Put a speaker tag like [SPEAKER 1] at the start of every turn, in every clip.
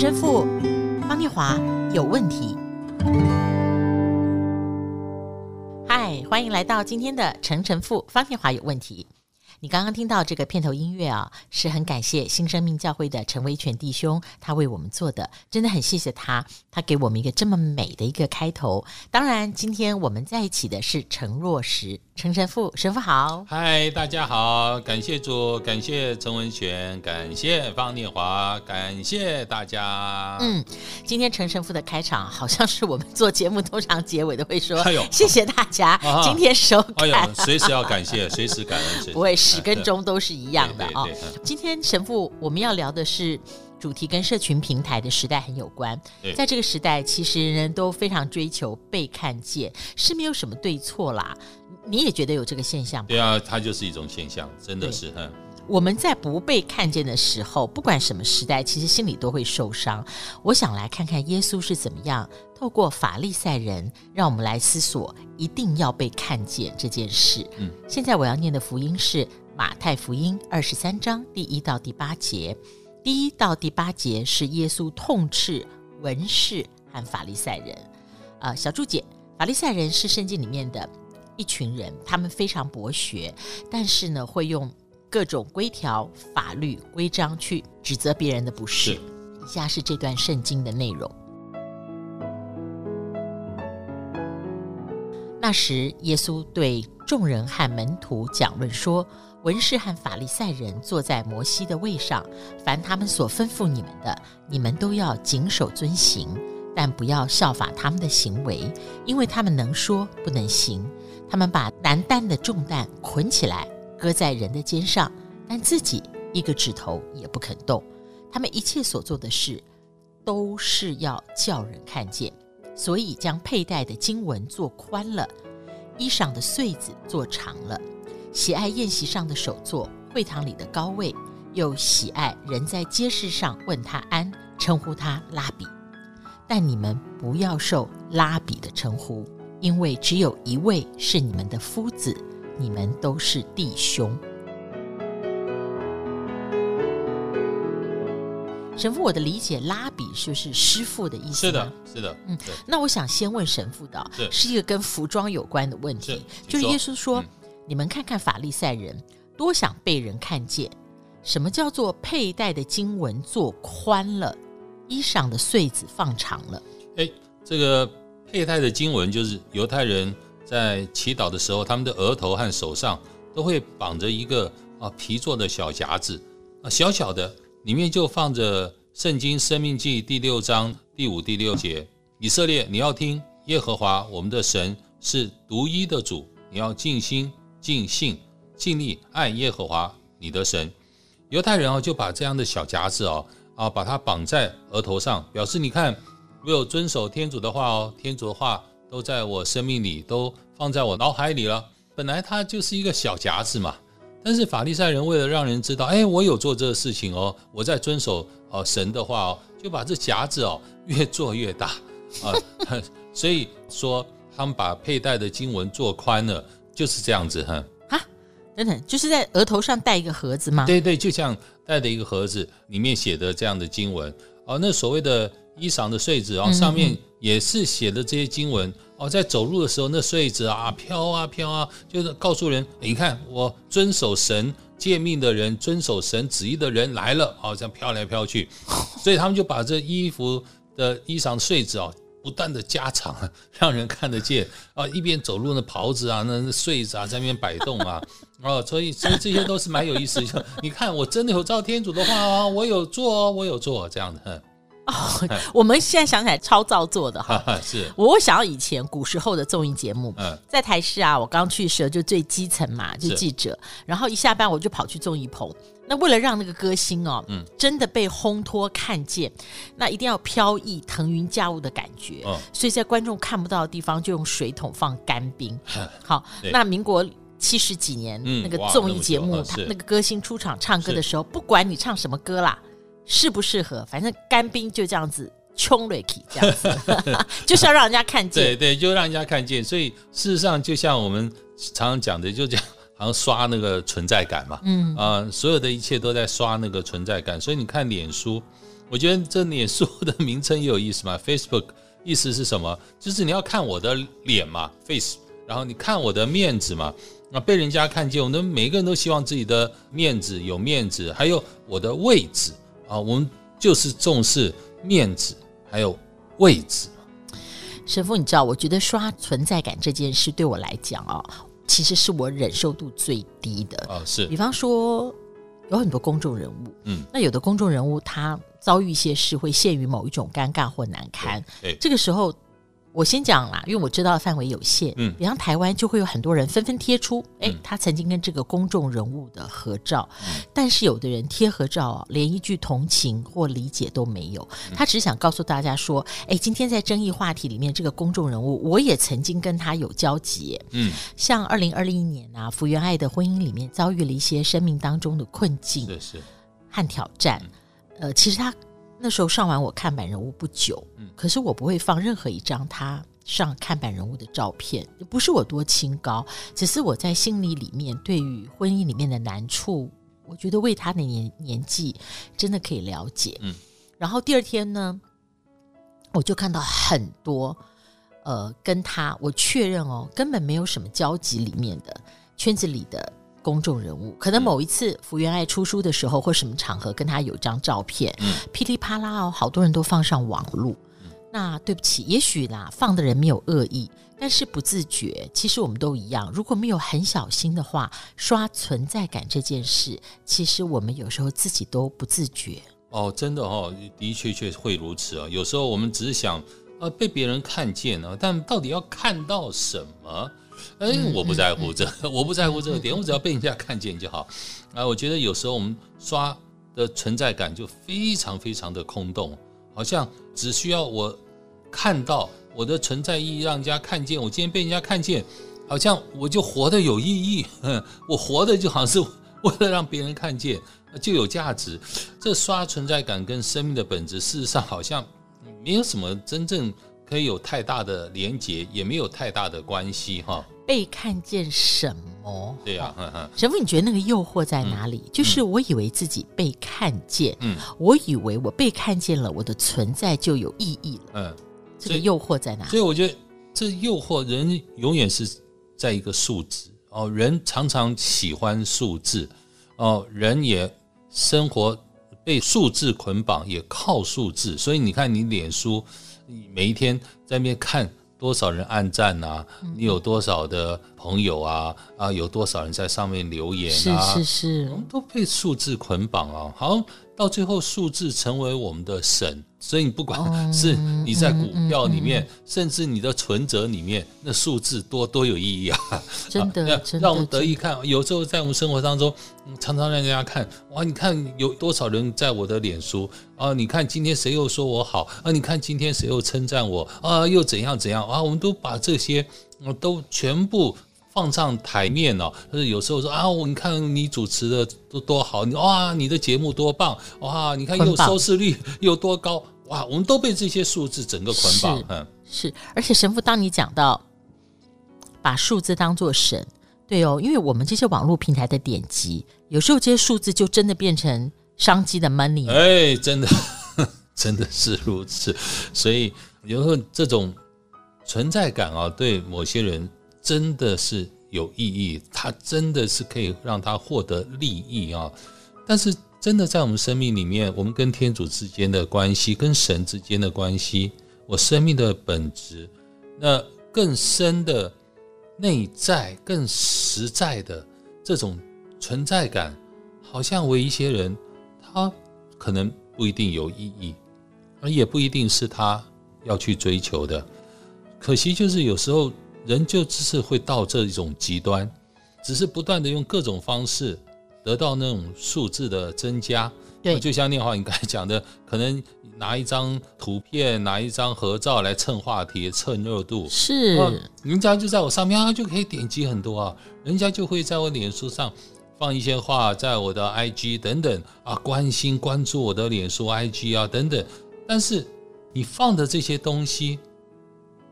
[SPEAKER 1] 陈神父方念华有问题。嗨，欢迎来到今天的陈陈父方念华有问题。你刚刚听到这个片头音乐啊，是很感谢新生命教会的陈维全弟兄，他为我们做的，真的很谢谢他，他给我们一个这么美的一个开头。当然，今天我们在一起的是陈若石。陈神父，神父好，
[SPEAKER 2] 嗨，大家好，感谢主，感谢陈文璇，感谢方念华，感谢大家。
[SPEAKER 1] 嗯，今天陈神父的开场好像是我们做节目通常结尾都会说，
[SPEAKER 2] 哎呦，
[SPEAKER 1] 谢谢大家，啊、今天收看，
[SPEAKER 2] 哎呦，随时要感谢，随时感恩，
[SPEAKER 1] 不会始跟终都是一样的啊、今天神父我们要聊的是。主题跟社群平台的时代很有关，在这个时代，其实人人都非常追求被看见，是没有什么对错啦。你也觉得有这个现象吗？
[SPEAKER 2] 对啊，它就是一种现象，真的是哈。
[SPEAKER 1] 我们在不被看见的时候，不管什么时代，其实心里都会受伤。我想来看看耶稣是怎么样透过法利赛人，让我们来思索一定要被看见这件事。嗯，现在我要念的福音是马太福音二十三章第一到第八节。第一到第八节是耶稣痛斥文士和法利赛人。啊、呃，小注解：法利赛人是圣经里面的一群人，他们非常博学，但是呢，会用各种规条、法律、规章去指责别人的不是。是以下是这段圣经的内容。那时，耶稣对众人和门徒讲论说。文士和法利赛人坐在摩西的位上，凡他们所吩咐你们的，你们都要谨守遵行，但不要效法他们的行为，因为他们能说不能行。他们把难担的重担捆起来，搁在人的肩上，但自己一个指头也不肯动。他们一切所做的事，都是要叫人看见，所以将佩戴的经文做宽了，衣裳的穗子做长了。喜爱宴席上的首座，会堂里的高位，又喜爱人在街市上问他安，称呼他拉比。但你们不要受拉比的称呼，因为只有一位是你们的夫子，你们都是弟兄。神父，我的理解，拉比就是师傅的意思。
[SPEAKER 2] 是的，是的。
[SPEAKER 1] 嗯，那我想先问神父的，是一个跟服装有关的问题，就是耶稣说。嗯你们看看法利赛人，多想被人看见。什么叫做佩戴的经文做宽了，衣裳的穗子放长了？
[SPEAKER 2] 哎，这个佩戴的经文就是犹太人在祈祷的时候，他们的额头和手上都会绑着一个啊皮做的小夹子啊，小小的，里面就放着圣经生命记第六章第五、第六节：以色列，你要听耶和华我们的神是独一的主，你要尽心。尽性尽力爱耶和华你的神，犹太人啊就把这样的小夹子哦啊把它绑在额头上，表示你看我有遵守天主的话哦，天主的话都在我生命里，都放在我脑海里了。本来它就是一个小夹子嘛，但是法利赛人为了让人知道，哎，我有做这个事情哦，我在遵守哦神的话哦，就把这夹子哦越做越大啊，所以说他们把佩戴的经文做宽了。就是这样子哈，
[SPEAKER 1] 啊，等等，就是在额头上戴一个盒子吗？
[SPEAKER 2] 对对，就像戴的一个盒子，里面写的这样的经文哦。那所谓的衣裳的穗子哦，上面也是写的这些经文哦。在走路的时候，那穗子啊飘啊飘啊，就是告诉人，你看我遵守神诫命的人，遵守神旨意的人来了哦，这样飘来飘去，所以他们就把这衣服的衣裳穗子哦。不断的加长，让人看得见啊！一边走路，那袍子啊，那穗子啊，在那边摆动啊，哦，所以所以这些都是蛮有意思的。你看，我真的有照天主的话啊，我有做，我有做这样的。
[SPEAKER 1] 哦，我们现在想起来超造作的哈，
[SPEAKER 2] 是。
[SPEAKER 1] 我想到以前古时候的综艺节目，在台视啊，我刚去的时候就最基层嘛，就记者，然后一下班我就跑去综艺棚。那为了让那个歌星哦，嗯，真的被烘托看见，那一定要飘逸腾云驾雾的感觉，所以在观众看不到的地方就用水桶放干冰。好，那民国七十几年那个综艺节目，他那个歌星出场唱歌的时候，不管你唱什么歌啦，适不适合，反正干冰就这样子冲瑞奇 这样子，就是要让人家看见。
[SPEAKER 2] 对对，就让人家看见。所以事实上，就像我们常常讲的，就这样。好像刷那个存在感嘛，嗯啊、呃，所有的一切都在刷那个存在感，所以你看脸书，我觉得这脸书的名称也有意思嘛，Facebook 意思是什么？就是你要看我的脸嘛，face，然后你看我的面子嘛。那被人家看见，我们每个人都希望自己的面子有面子，还有我的位置啊，我们就是重视面子还有位置。
[SPEAKER 1] 神父，你知道，我觉得刷存在感这件事对我来讲啊，其实是我忍受度最低的
[SPEAKER 2] 啊。是，
[SPEAKER 1] 比方说有很多公众人物，嗯，那有的公众人物他遭遇一些事，会陷于某一种尴尬或难堪，对，这个时候。我先讲啦，因为我知道的范围有限。嗯，比方台湾就会有很多人纷纷贴出，哎，他曾经跟这个公众人物的合照。嗯，但是有的人贴合照啊，连一句同情或理解都没有，他只想告诉大家说，哎，今天在争议话题里面，这个公众人物我也曾经跟他有交集。嗯，像二零二零年啊，福原爱的婚姻里面遭遇了一些生命当中的困境，是是，和挑战。呃，其实他。那时候上完我看板人物不久，嗯，可是我不会放任何一张他上看板人物的照片，不是我多清高，只是我在心里里面对于婚姻里面的难处，我觉得为他的年年纪真的可以了解，嗯，然后第二天呢，我就看到很多呃跟他我确认哦根本没有什么交集里面的圈子里的。公众人物可能某一次福原爱出书的时候，或什么场合跟他有张照片，嗯、噼里啪啦哦，好多人都放上网路。嗯、那对不起，也许啦，放的人没有恶意，但是不自觉。其实我们都一样，如果没有很小心的话，刷存在感这件事，其实我们有时候自己都不自觉。
[SPEAKER 2] 哦，真的哦，的确确会如此啊。有时候我们只是想呃被别人看见啊，但到底要看到什么？哎，我不在乎这 我不在乎这个点，嗯、我只要被人家看见就好。啊，我觉得有时候我们刷的存在感就非常非常的空洞，好像只需要我看到我的存在意义，让人家看见我今天被人家看见，好像我就活得有意义。我活的就好像是 为了让别人看见就有价值。这刷存在感跟生命的本质，事实上好像没有什么真正。可以有太大的连结，也没有太大的关系哈。
[SPEAKER 1] 被看见什么？
[SPEAKER 2] 对呀、啊，
[SPEAKER 1] 神父，你觉得那个诱惑在哪里？嗯、就是我以为自己被看见，嗯，我以为我被看见了，我的存在就有意义了，嗯，这个诱惑在哪里？
[SPEAKER 2] 所以我觉得这诱惑人永远是在一个数字哦，人常常喜欢数字哦，人也生活被数字捆绑，也靠数字，所以你看你脸书。你每一天在那边看多少人按赞啊？你有多少的朋友啊？啊，有多少人在上面留言啊？
[SPEAKER 1] 是是是，
[SPEAKER 2] 我们都被数字捆绑啊！好。到最后，数字成为我们的神，所以你不管是你在股票里面，甚至你的存折里面，那数字多多有意义啊！
[SPEAKER 1] 真的，
[SPEAKER 2] 让我们得意看。有时候在我们生活当中，常常让大家看哇，你看有多少人在我的脸书啊？你看今天谁又说我好啊？你看今天谁又称赞我啊？又怎样怎样啊？我们都把这些都全部。放上台面哦，就是有时候说啊，我你看你主持的多多好，你哇，你的节目多棒，哇，你看又收视率 又多高，哇，我们都被这些数字整个捆绑，嗯，
[SPEAKER 1] 是，而且神父，当你讲到把数字当做神，对哦，因为我们这些网络平台的点击，有时候这些数字就真的变成商机的 money，
[SPEAKER 2] 哎，真的，真的是如此，所以有时候这种存在感啊，对某些人。真的是有意义，它真的是可以让他获得利益啊！但是，真的在我们生命里面，我们跟天主之间的关系，跟神之间的关系，我生命的本质，那更深的内在、更实在的这种存在感，好像为一些人，他可能不一定有意义，而也不一定是他要去追求的。可惜，就是有时候。人就只是会到这一种极端，只是不断的用各种方式得到那种数字的增加。对，就像念华你刚才讲的，可能拿一张图片、拿一张合照来蹭话题、蹭热度。
[SPEAKER 1] 是，
[SPEAKER 2] 人家就在我上面啊，就可以点击很多啊。人家就会在我脸书上放一些话，在我的 IG 等等啊，关心关注我的脸书 IG 啊等等。但是你放的这些东西。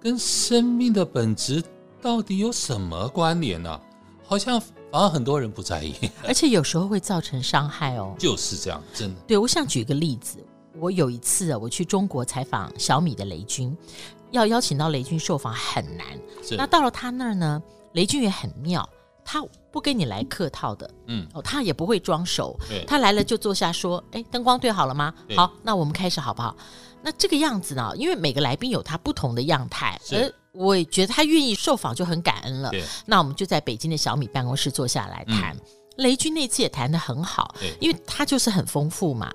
[SPEAKER 2] 跟生命的本质到底有什么关联呢？好像反而很多人不在意，
[SPEAKER 1] 而且有时候会造成伤害哦。
[SPEAKER 2] 就是这样，真的。
[SPEAKER 1] 对，我想举个例子，我有一次啊，我去中国采访小米的雷军，要邀请到雷军受访很
[SPEAKER 2] 难。
[SPEAKER 1] 那到了他那儿呢，雷军也很妙，他不跟你来客套的，
[SPEAKER 2] 嗯，
[SPEAKER 1] 哦，他也不会装熟，他来了就坐下说，哎，灯光对好了
[SPEAKER 2] 吗？
[SPEAKER 1] 好，那我们开始好不好？那这个样子呢，因为每个来宾有他不同的样态，
[SPEAKER 2] 是
[SPEAKER 1] 而我也觉得他愿意受访就很感恩了。那我们就在北京的小米办公室坐下来谈。
[SPEAKER 2] 嗯
[SPEAKER 1] 雷军那次也谈得很好，因为他就是很丰富嘛。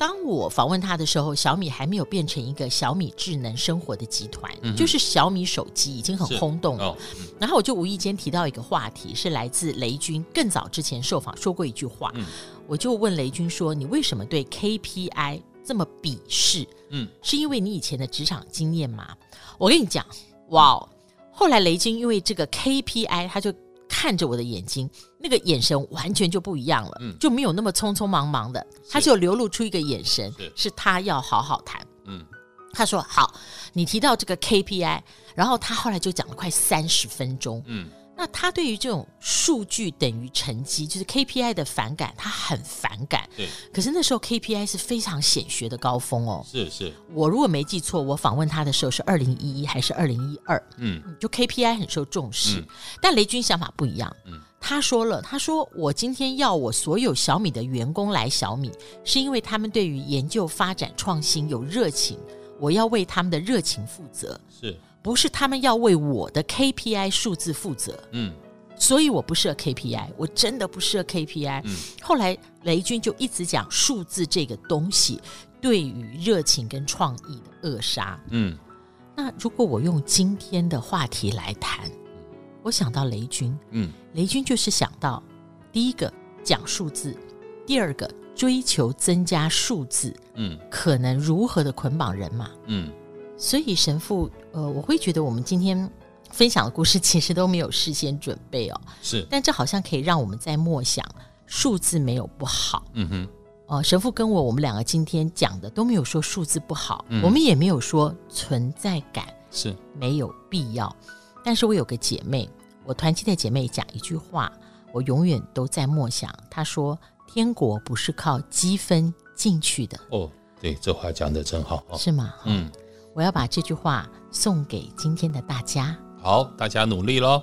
[SPEAKER 1] 当我访问他的时候，小米还没有变成一个小米智能生活的集团，
[SPEAKER 2] 嗯
[SPEAKER 1] 就是小米手机已经很轰动了。
[SPEAKER 2] 哦，嗯
[SPEAKER 1] 然后我就无意间提到一个话题，是来自雷军更早之前受访说过一句话，
[SPEAKER 2] 嗯
[SPEAKER 1] 我就问雷军说：“你为什么对 KPI 这么鄙视？
[SPEAKER 2] 嗯，
[SPEAKER 1] 是因为你以前的职场经验吗？”我跟你讲，哇哦！后来雷军因为这个 KPI，他就看着我的眼睛，那个眼神完全就不一样了，
[SPEAKER 2] 嗯
[SPEAKER 1] 就没有那么匆匆忙忙的，他就流露出一个眼神，
[SPEAKER 2] 是
[SPEAKER 1] 是他要好好谈。
[SPEAKER 2] 嗯，
[SPEAKER 1] 他说：“好，你提到这个 KPI，然后他后来就讲了快三十分钟。
[SPEAKER 2] 嗯，
[SPEAKER 1] 那他对于这种数据等于成绩，就是 KPI 的反感，他很反感。
[SPEAKER 2] 对，
[SPEAKER 1] 可是那时候 KPI 是非常显学的高峰哦。
[SPEAKER 2] 是是，
[SPEAKER 1] 我如果没记错，我访问他的时候是二零一一还是二零一二？
[SPEAKER 2] 嗯
[SPEAKER 1] 就 KPI 很受重视，
[SPEAKER 2] 嗯
[SPEAKER 1] 但雷军想法不一样。
[SPEAKER 2] 嗯
[SPEAKER 1] 他说了，他说我今天要我所有小米的员工来小米，是因为他们对于研究发展创新有热情，我要为他们的热情负责，
[SPEAKER 2] 是，
[SPEAKER 1] 不是他们要为我的 KPI 数字负责。
[SPEAKER 2] 嗯
[SPEAKER 1] 所以我不设 KPI，我真的不设 KPI。
[SPEAKER 2] 嗯
[SPEAKER 1] 后来雷军就一直讲数字这个东西对于热情跟创意的扼杀。
[SPEAKER 2] 嗯
[SPEAKER 1] 那如果我用今天的话题来谈，我想到雷军，
[SPEAKER 2] 嗯
[SPEAKER 1] 雷军就是想到第一个讲数字，第二个追求增加数字，
[SPEAKER 2] 嗯
[SPEAKER 1] 可能如何的捆绑人嘛。
[SPEAKER 2] 嗯，
[SPEAKER 1] 所以神父，呃，我会觉得我们今天分享的故事其实都没有事先准备哦，
[SPEAKER 2] 是，
[SPEAKER 1] 但这好像可以让我们在默想，数字没有不好。
[SPEAKER 2] 嗯哼，
[SPEAKER 1] 哦，神父跟我，我们两个今天讲的都没有说数字不好，
[SPEAKER 2] 嗯
[SPEAKER 1] 我们也没有说存在感
[SPEAKER 2] 是，
[SPEAKER 1] 没有必要。但是我有个姐妹，我团契的姐妹讲一句话，我永远都在默想。她说：“天国不是靠积分进去的，
[SPEAKER 2] 哦，对，这话讲的真好哦。
[SPEAKER 1] 是吗？”
[SPEAKER 2] 嗯，
[SPEAKER 1] 我要把这句话送给今天的大家。
[SPEAKER 2] 好，大家努力喽。